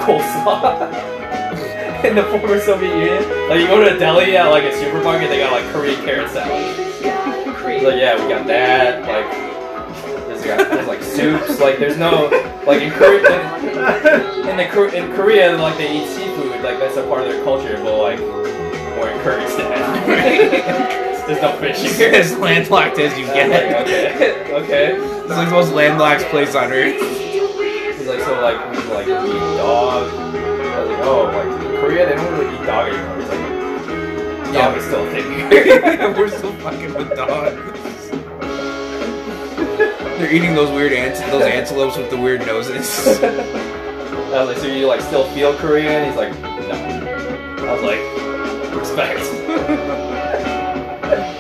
coleslaw in the former Soviet Union. Like you go to a deli at like a supermarket, they got like Korean carrot salad. He's like, yeah, we got that. Like there's, got, there's like soups. Like there's no like in Korea. In, in the in Korea, like they eat seafood. Like that's a part of their culture. But like we're in Kyrgyzstan. there's no fish It's here. as landlocked as you I was like, get. okay, okay. It's like the most landlocked place on earth. He's like, so like, we like eat dog. I was like, oh, like in Korea they don't really eat dog anymore. He's like, dog Yeah. is still a thing. We're still fucking with dogs. They're eating those weird ants, those antelopes with the weird noses. I was like, so you like still feel Korean? He's like, no. I was like, respect.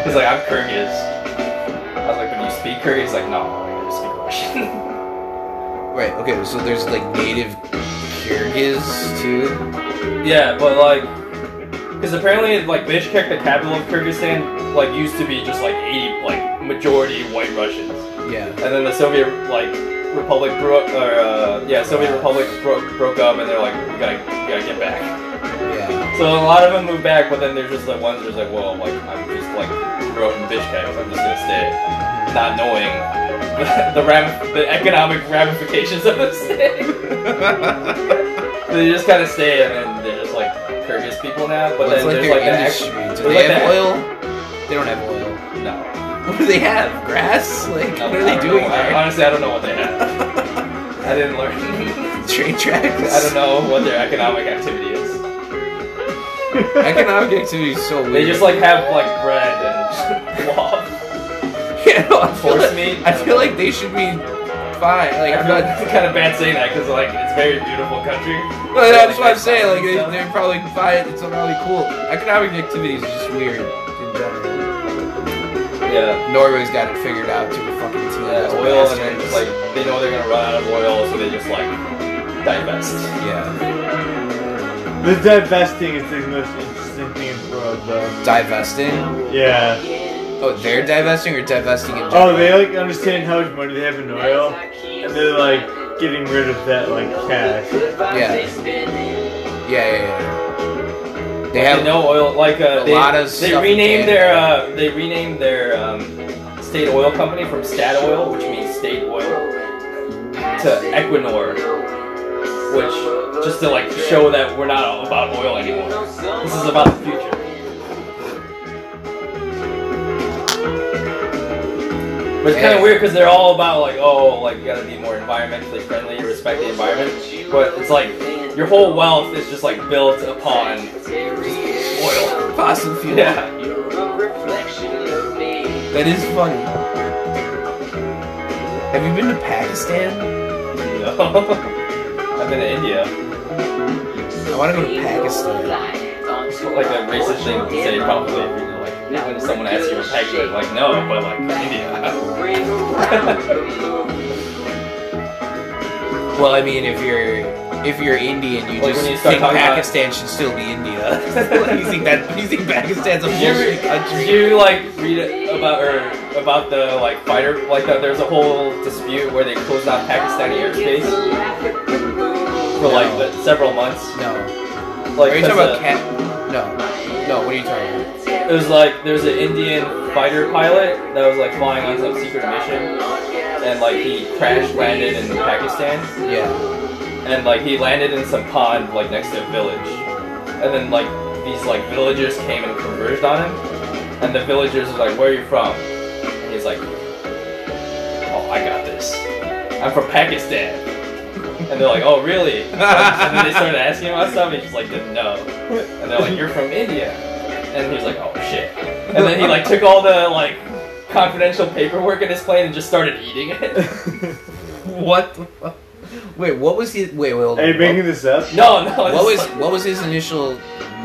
He's like, I'm Kyrgyz. I was like, when you speak Kyrgyz? He's like, no, I just speak Russian. Right. Okay. So there's like native Kyrgyz too. yeah, but like, because apparently like Bishkek, the capital of Kyrgyzstan, like used to be just like 80, like majority white Russians. Yeah. And then the Soviet like Republic broke, up, or uh, yeah, Soviet Republic broke broke up, and they're like, we gotta we gotta get back. Yeah. So a lot of them moved back, but then there's just like ones that's like, well, like I'm just like grew up in Bishkek, so I'm just gonna stay, not knowing the the, ram- the economic ramifications of the stay. they just kind of stay, and then they're just like Kyrgyz people now. But What's then like there's like the industry? Do they like have the- oil? They don't have oil. No. What do they have? Grass? Like No, what are they doing. I- honestly, I don't know what they have. I didn't learn. Train tracks. I don't know what their economic activity is. Economic activity is so weird. They just like have like bread and. Yeah, no, I feel like, meat? I feel like they should be fine. Like I I'm not. it's kind of bad saying that because like it's a very beautiful country. No, that's what I'm saying. Like they, stuff. they're probably fine. It's probably cool. Economic activity is just weird in general. Yeah. Norway's got it figured out to a fucking T. Yeah, Those oil and then just like they know they're gonna run out of oil, so they just like divest. yeah, The divesting is the most interesting thing in the world, though. divesting. Yeah. Oh, they're divesting or divesting in oil. Oh, they like understand how much money they have in oil, and they're like getting rid of that like cash. Yeah. Yeah, yeah, yeah. They They have no oil like uh, a they, lot of they stuff renamed their uh, they renamed their um, state oil company from Statoil, which means state oil, to Equinor, which just to like show that we're not about oil anymore. This is about the future. But it's kind of weird because they're all about like, oh, like you gotta be more environmentally friendly, respect the environment. But it's like your whole wealth is just like built upon oil. fossil fuel. Yeah. That is funny. Have you been to Pakistan? No. I've been to India. I want to go to Pakistan. Like a racist thing to say probably like when someone asks you about Pakistan, like no, but like India. Well, I mean, if you're if you're Indian, you Like just when you start think talking about- Pakistan should still be India. you think that you think Pakistan's a Did you, bullshit did country? you like read it about or about the like fighter like the, there's a whole dispute where they closed off Pakistani airspace for like No. the, several months. No. Like Are you talking about cat? No. No. What are you talking about? It was like there's an Indian fighter pilot that was like flying on some secret mission, and like he crash landed in Pakistan, Yeah. and like he landed in some pond like next to a village, and then like these like villagers came and converged on him, and the villagers was like, "Where are you from?" And he's like, "Oh, I got this. I'm from Pakistan." And they're like, "Oh, really?" and then they started asking him about stuff, and he just like didn't know. And they're like, "You're from India," and he was like, "Oh shit." And then he like took all the like confidential paperwork in his plane and just started eating it. What the fuck? Wait, what was he? Wait, wait. hold Are you on. making this up? no, no. What it's was like- what was his initial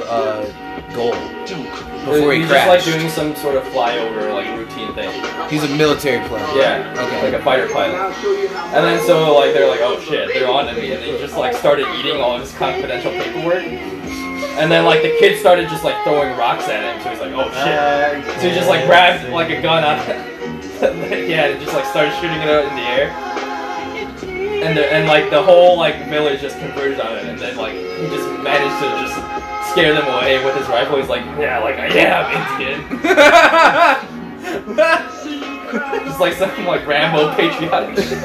uh, goal before he He's just like crashed? doing some sort of flyover like routine thing. He's a military plane. Yeah, Okay. like a fighter pilot. And then so like they're like, oh shit, they're on to me, and they just like started eating all of his confidential paperwork. And then like the kid started just like throwing rocks at him, so he's like, oh shit. So he just like uh, grabbed like a gun out yeah, and just like started shooting it out in the air. And the, and like the whole like village just converged on it, and then like he just managed to just scare them away with his rifle. He's like, yeah, like yeah, I'm Indian. just like some like Rambo patriotic shit.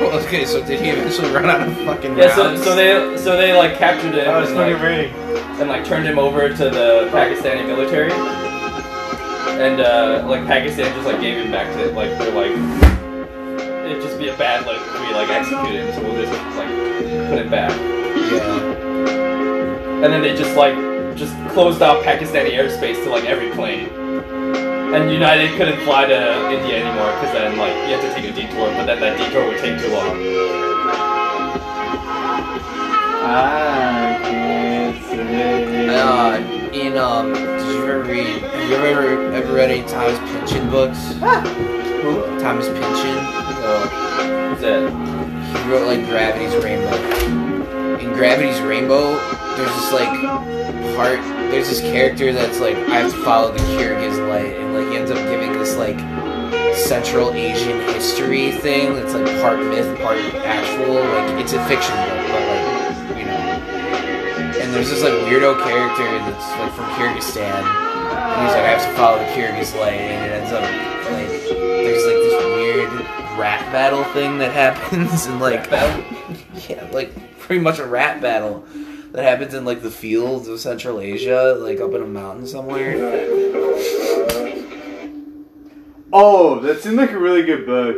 okay, so did he eventually run out of fucking Yeah, so, rounds? so they so they like captured him Oh, it's and, fucking like, raining. And like turned him over to the Pakistani military. And uh, like Pakistan just like gave him back to like they're like it'd just be a bad like we like executed him, so we'll just like put him back. yeah. And then they just like just closed off Pakistani airspace to like every plane. And United couldn't fly to India anymore because then like you have to take a detour, but then that detour would take too long. Can't say. Uh, in um, did you ever read? Have you ever ever read any Thomas Pynchon books? Who? Thomas Pynchon. Uh, who's that? He wrote like Gravity's Rainbow. In Gravity's Rainbow, there's this like part. There's this character that's like I have to follow the Kyrgyz light, and like he ends up giving this like Central Asian history thing that's like part myth, part actual. Like it's a fiction book, but like you know. And there's this like weirdo character that's like from Kyrgyzstan, and he's like I have to follow the Kyrgyz light, and it ends up like there's like this weird rat battle thing that happens, and like yeah, like pretty much a rat battle that happens in like the fields of Central Asia, like up in a mountain somewhere. Oh, that seemed like a really good book.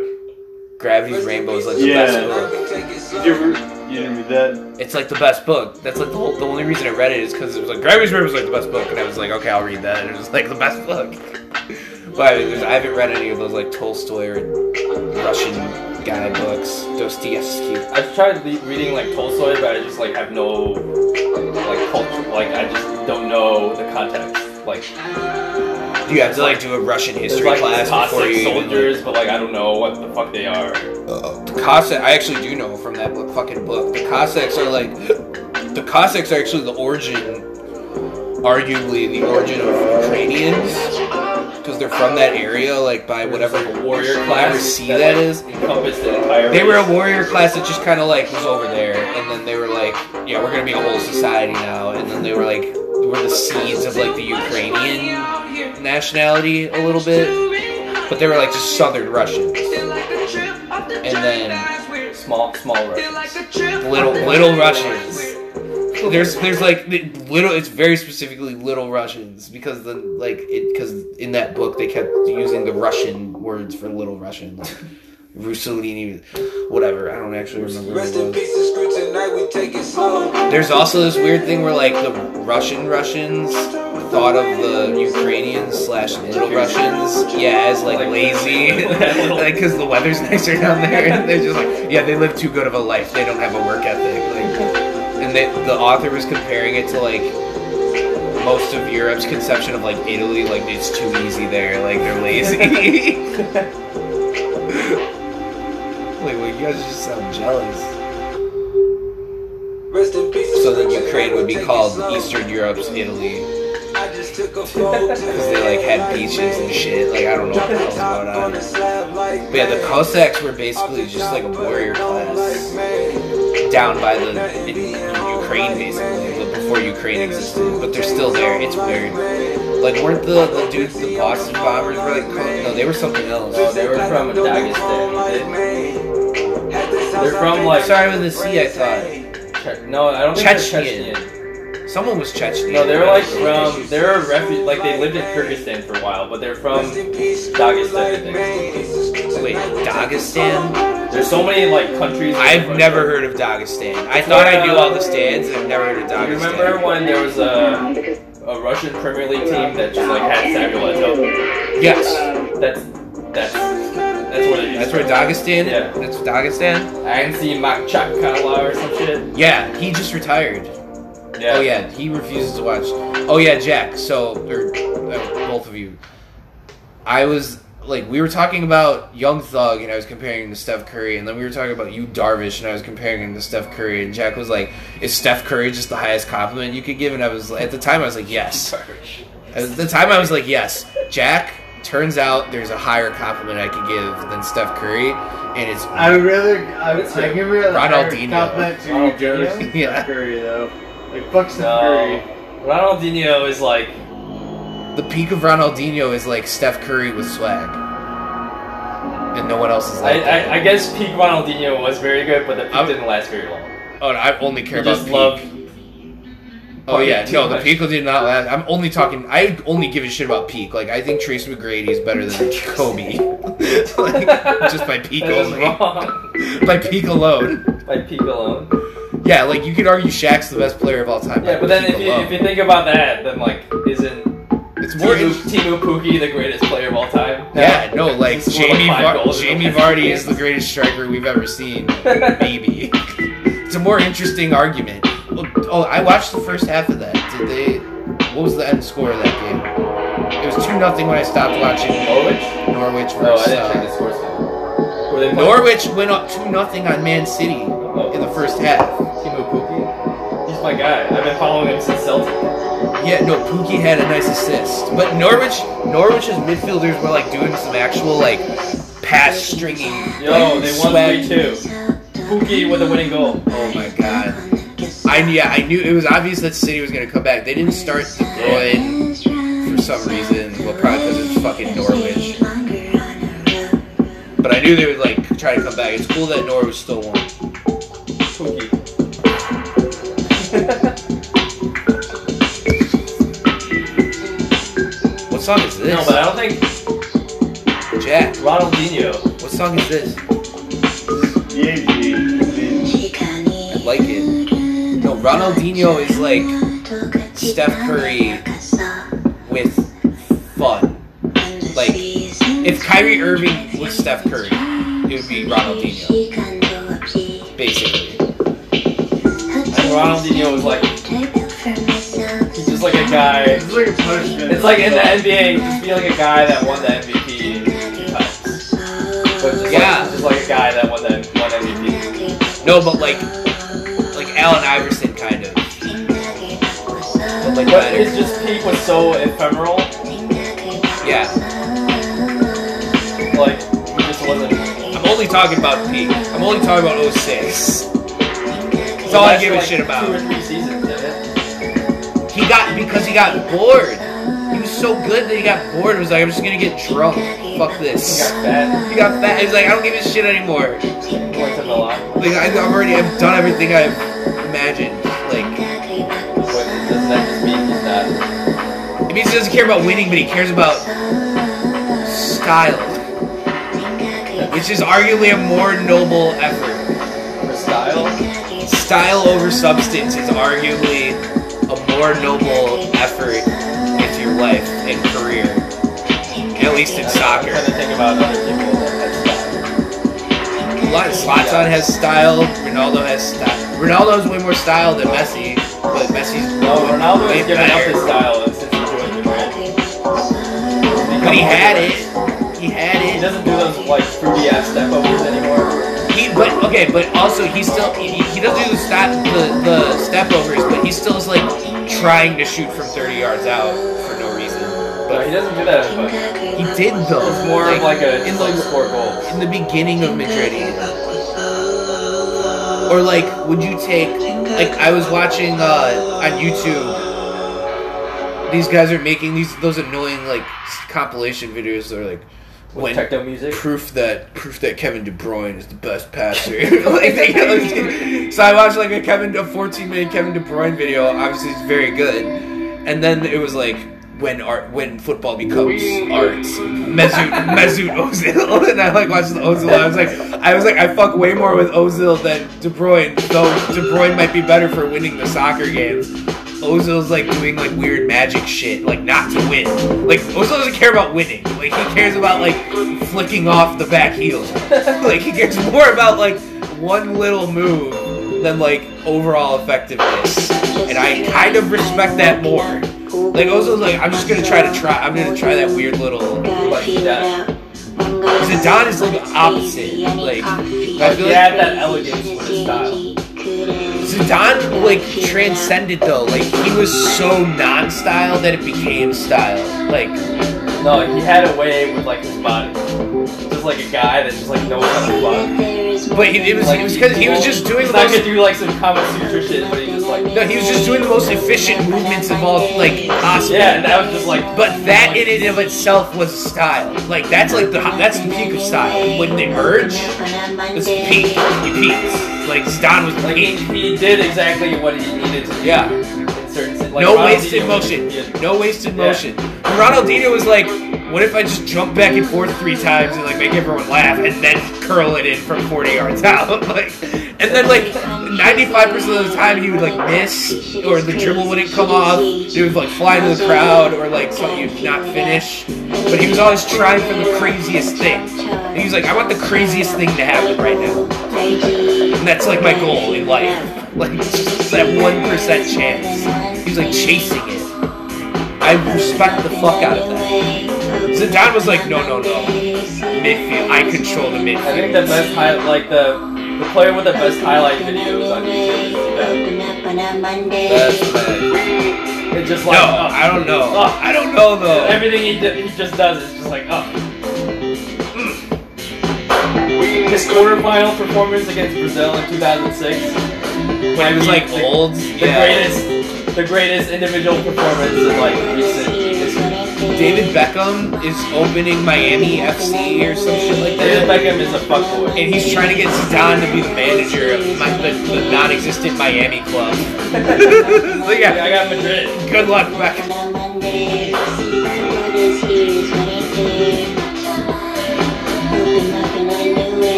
Gravity's Rainbow is like the Yeah. best book. Did you ever? You didn't read that? It's like the best book. That's like the whole. The only reason I read it is because it was like Gravity's Rainbow was like the best book, and I was like, okay, I'll read that. And it was like the best book. But I, there's- I haven't read any of those like Tolstoy or Russian guy books. Dostoevsky. I've tried le- reading like Tolstoy, but I just like have no like culture. Like I just don't know the context. Like You have to like do a Russian history like class before Cossack you even, like, soldiers, but like I don't know what the fuck they are. Uh, the Cossack, I actually do know from that book, fucking book. The Cossacks are like, the Cossacks are actually the origin, arguably the origin of Ukrainians, because they're from that area, like by whatever like, warrior class sea that, that encompassed the entire. They were a warrior class that just kind of like was over there, and then they were like, yeah, we're gonna be a whole society now, and then they were like, we're the seeds of like the Ukrainian nationality a little bit, but they were like just Southern Russians, and then small, small Russians. little little Russians. There's there's like little. It's very specifically little Russians because the like it because in that book they kept using the Russian words for little Russian like Russolini, whatever. I don't actually remember. Rest in peace tonight, we take it slow. There's also this weird thing where like the Russian Russians thought of the Ukrainians slash little Russians, yeah, as like lazy, like because the weather's nicer down there, and they're just like, yeah, they live too good of a life. They don't have a work ethic, like, and they, the author was comparing it to like most of Europe's conception of like Italy, like it's too easy there, like they're lazy. like, well, you guys just sound jealous. Rest in peace So then Ukraine would be called. Eastern Europe's Italy. I just took a photo Because they like had beaches and shit. Like I don't know what the hell's going on. But yeah, the Cossacks were basically just like a warrior class down by the in, in Ukraine, basically, before Ukraine existed. But they're still there. It's weird. Like weren't the the dudes the Boston bombers were like no they were something else. No, they were from Dagestan. They're from like Sorry with the C, I thought. Che- no, I don't think they're Chechnya. Chechnya. Someone was Chechen. No, they're like from they're a refuge like they lived in Kyrgyzstan for a while, but they're from Dagestan. I think. Wait, Dagestan? There's so many like countries. I've never heard of Dagestan. I thought I knew all the stands, and I've never heard of Do you Dagestan. remember when there was a a Russian Premier League team that just like had Samuel Eto'o? Yes. That's that's that's where they That's where Dagestan. Yeah. That's Dagestan. Anzhi Makhachkala or some shit. Yeah, he just retired. Yeah. Oh yeah, he refuses to watch. Oh yeah, Jack. So or uh, both of you, I was like we were talking about Young Thug and I was comparing him to Steph Curry, and then we were talking about Yu Darvish and I was comparing him to Steph Curry, and Jack was like, "Is Steph Curry just the highest compliment you could give?" And I was at the time I was like, "Yes." At the time I was like, "Yes." Jack. Turns out there's a higher compliment I could give than Steph Curry, and it's I would rather. I, would, I give rather Ronaldinho. compliment to Ronaldinho? Yeah. Steph Curry though. Like fuck Steph No. Curry. Ronaldinho is like the peak of Ronaldinho is like Steph Curry with swag, and no one else is I, like that. I, I guess peak Ronaldinho was very good, but the peak I'm- didn't last very long. oh, I only care You about just peak. love Oh yeah, no, the peak did not last. I'm only talking. I only give a shit about peak. Like I think Tracy McGrady is better than Kobe, like, just by peak only. By peak alone. By peak alone. Yeah, like you could argue Shaq's the best player of all time. Yeah, but then if you, alone. if you think about that, then like isn't it's more. Teemu, in- Teemu Pukki the greatest player of all time? yeah, no, like Jamie five Var- Jamie Vardy is the greatest striker we've ever seen. Maybe. it's a more interesting argument. Oh, oh, I watched the first half of that. Did they? What was the end score of that game? It was two nothing when I stopped watching Norwich? Norwich No, I didn't check uh, the scores. Were they Norwich went up two nothing on Man City in the first half. Teemu Pukki? He's my guy. I've been following him since Celtic. Yeah, no, Pukki had a nice assist, but Norwich, Norwich's midfielders were like doing some actual like pass stringing. Yo, like, they won swag- 3-2. Puki with a winning goal. Oh my god. I yeah, I knew it was obvious that City was gonna come back. They didn't start De Bruyne for some reason. Well, probably because it's fucking Norwich. But I knew they would like try to come back. It's cool that Norwich still won. What song is this? no, but I don't think Jack. Ronaldinho. What song is this? Yeah, G. I like it. Ronaldinho is like Steph Curry with fun. Like, if Kyrie Irving was Steph Curry, it would be Ronaldinho, basically. And Ronaldinho was like, he's just like a guy. It's like a punishment. It's like in the NBA, just be like a guy that won the MVP. But just Yeah. like, just like a guy that won the won MVP. No, but like, like Allen Iverson. But like his just peak was so ephemeral. Yeah, Like he just wasn't. I'm only talking about peak. I'm only talking about 06. That's all I give a shit about. Two or three seasons, it? He got because he got bored. He was so good that he got bored. He was like, I'm just gonna get drunk. Fuck this. He got fat. He got fat. He was like, I don't give a shit anymore. Went to Milan. Like I- I've already, I've done everything I've imagined. He doesn't care about winning, but he cares about style, which is arguably a more noble effort. For style. Style over substance is arguably a more noble effort with your life and career. At least in I'm soccer. trying to think about other people that had style. Lot- Zlatan has style. Ronaldo has style. Ronaldo has way more style than Messi, but Messi's No, Ronaldo way has given up better. his style But he had it. He had it. He doesn't do those like fruity ass step overs anymore. He, but okay, but also he still he, he doesn't do the step the, the step overs, but he still is like trying to shoot from 30 yards out for no reason. But he doesn't do that as much. he did though. It's more of like a in like the score goals. in the beginning of Madrid. Or like, would you take like I was watching uh, on YouTube. These guys are making these those annoying like compilation videos. They're like when Techno music. proof that proof that Kevin De Bruyne is the best passer. like, they- so I watched like a Kevin a 14 minute Kevin De Bruyne video. Obviously, it's very good. And then it was like when art when football becomes art. Mesut Mesut Ozil, and I like watched the Ozil. I was like, I was like, I fuck way more with Ozil than De Bruyne. Though De Bruyne might be better for winning the soccer games. Ozil's like doing like weird magic shit, like not to win. Like Ozil doesn't care about winning. Like he cares about like flicking off the back heel. like he cares more about like one little move than like overall effectiveness. And I kind of respect that more. Like Ozil's like, I'm just gonna try to try. I'm gonna try that weird little Like that. Zidane is like the opposite. Like I feel like had that elegance with his style. Zidane like transcended though. Like he was so non-style that it became style. Like No, he had a way with like his body. Just like a guy that just like knows how to fuck. But it, it was it was because he was just doing the most. do like some Kama Sutra shit, but he just like No, he was just doing the most efficient movements of all like possible. yeah, and that was just like. But that in and of itself was style. Like that's like the that's the peak of style. When they merge, it's peak. He peaks. Like Zidane was Like he, he did exactly what he needed to do. Yeah. Like no wasted was- motion. yeah. No wasted motion. Ronaldinho was like, what if I just jump back and forth three times and like make everyone laugh and then curl it in from 40 yards out? like, and then like 95% of the time he would like miss or the dribble wouldn't come off. He would like fly into the crowd or like something you'd not finish. But he was always trying for the craziest thing. And he was like, I want the craziest thing to happen right now. And that's like my goal in life. Like just that one percent chance. He was like chasing it. I respect the fuck out of that. Zidane was like, no, no, no. Midfield. I control the midfield. I think the best high, like the the player with the best highlight videos on YouTube is Zidane. That's. It's just No, like oh, I don't know. Oh. I don't know though. everything he did, he just does is just like oh. Mm. His quarterfinal performance against Brazil in 2006, when he was like the, old, the yeah. greatest, the greatest individual performance in like recent history. David Beckham is opening Miami FC or some shit like David that. Beckham is a fuckboy. And he's trying to get Zidane to be the manager of my, the, the non-existent Miami club. so yeah, I got Madrid. good luck, Beckham.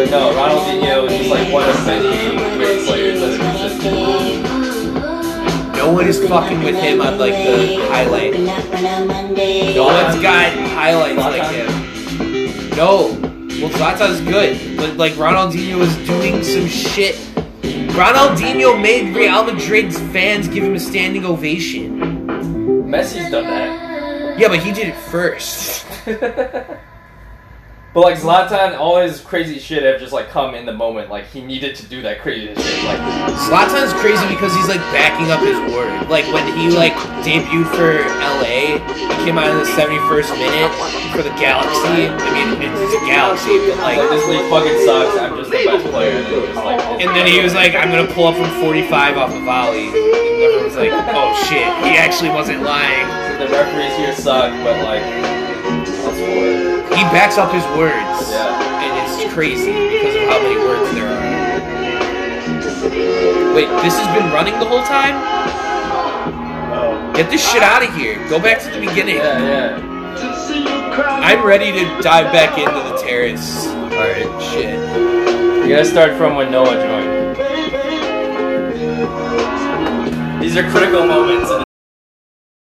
But no, Ronaldinho is just like one of many great players that have existed. No one is fucking with him on like the highlight. No one's got highlights like him. No. Well, Zlata's good, but like Ronaldinho was doing some shit. Ronaldinho made Real Madrid's fans give him a standing ovation. Messi's done that. Yeah, but he did it first. But like Zlatan, all his crazy shit have just like come in the moment. Like he needed to do that crazy shit. Like Zlatan's crazy because he's like backing up his word. Like when he like debuted for LA, he came out in the 71st minute for the Galaxy. I mean, it's a Galaxy, but like like. this league fucking sucks. I'm just the best player. And then just like And then he was like, I'm gonna pull up from 45 off a volley. And everyone's like, oh shit, he actually wasn't lying. the referees here suck, but like that's for it. He backs up his words. Yeah. And it's crazy because of how many words there are. Wait, this has been running the whole time? Oh. Get this shit out of here. Go back to the beginning. Yeah, yeah. I'm ready to dive back into the terrace. Alright, shit. You gotta start from when Noah joined. These are critical moments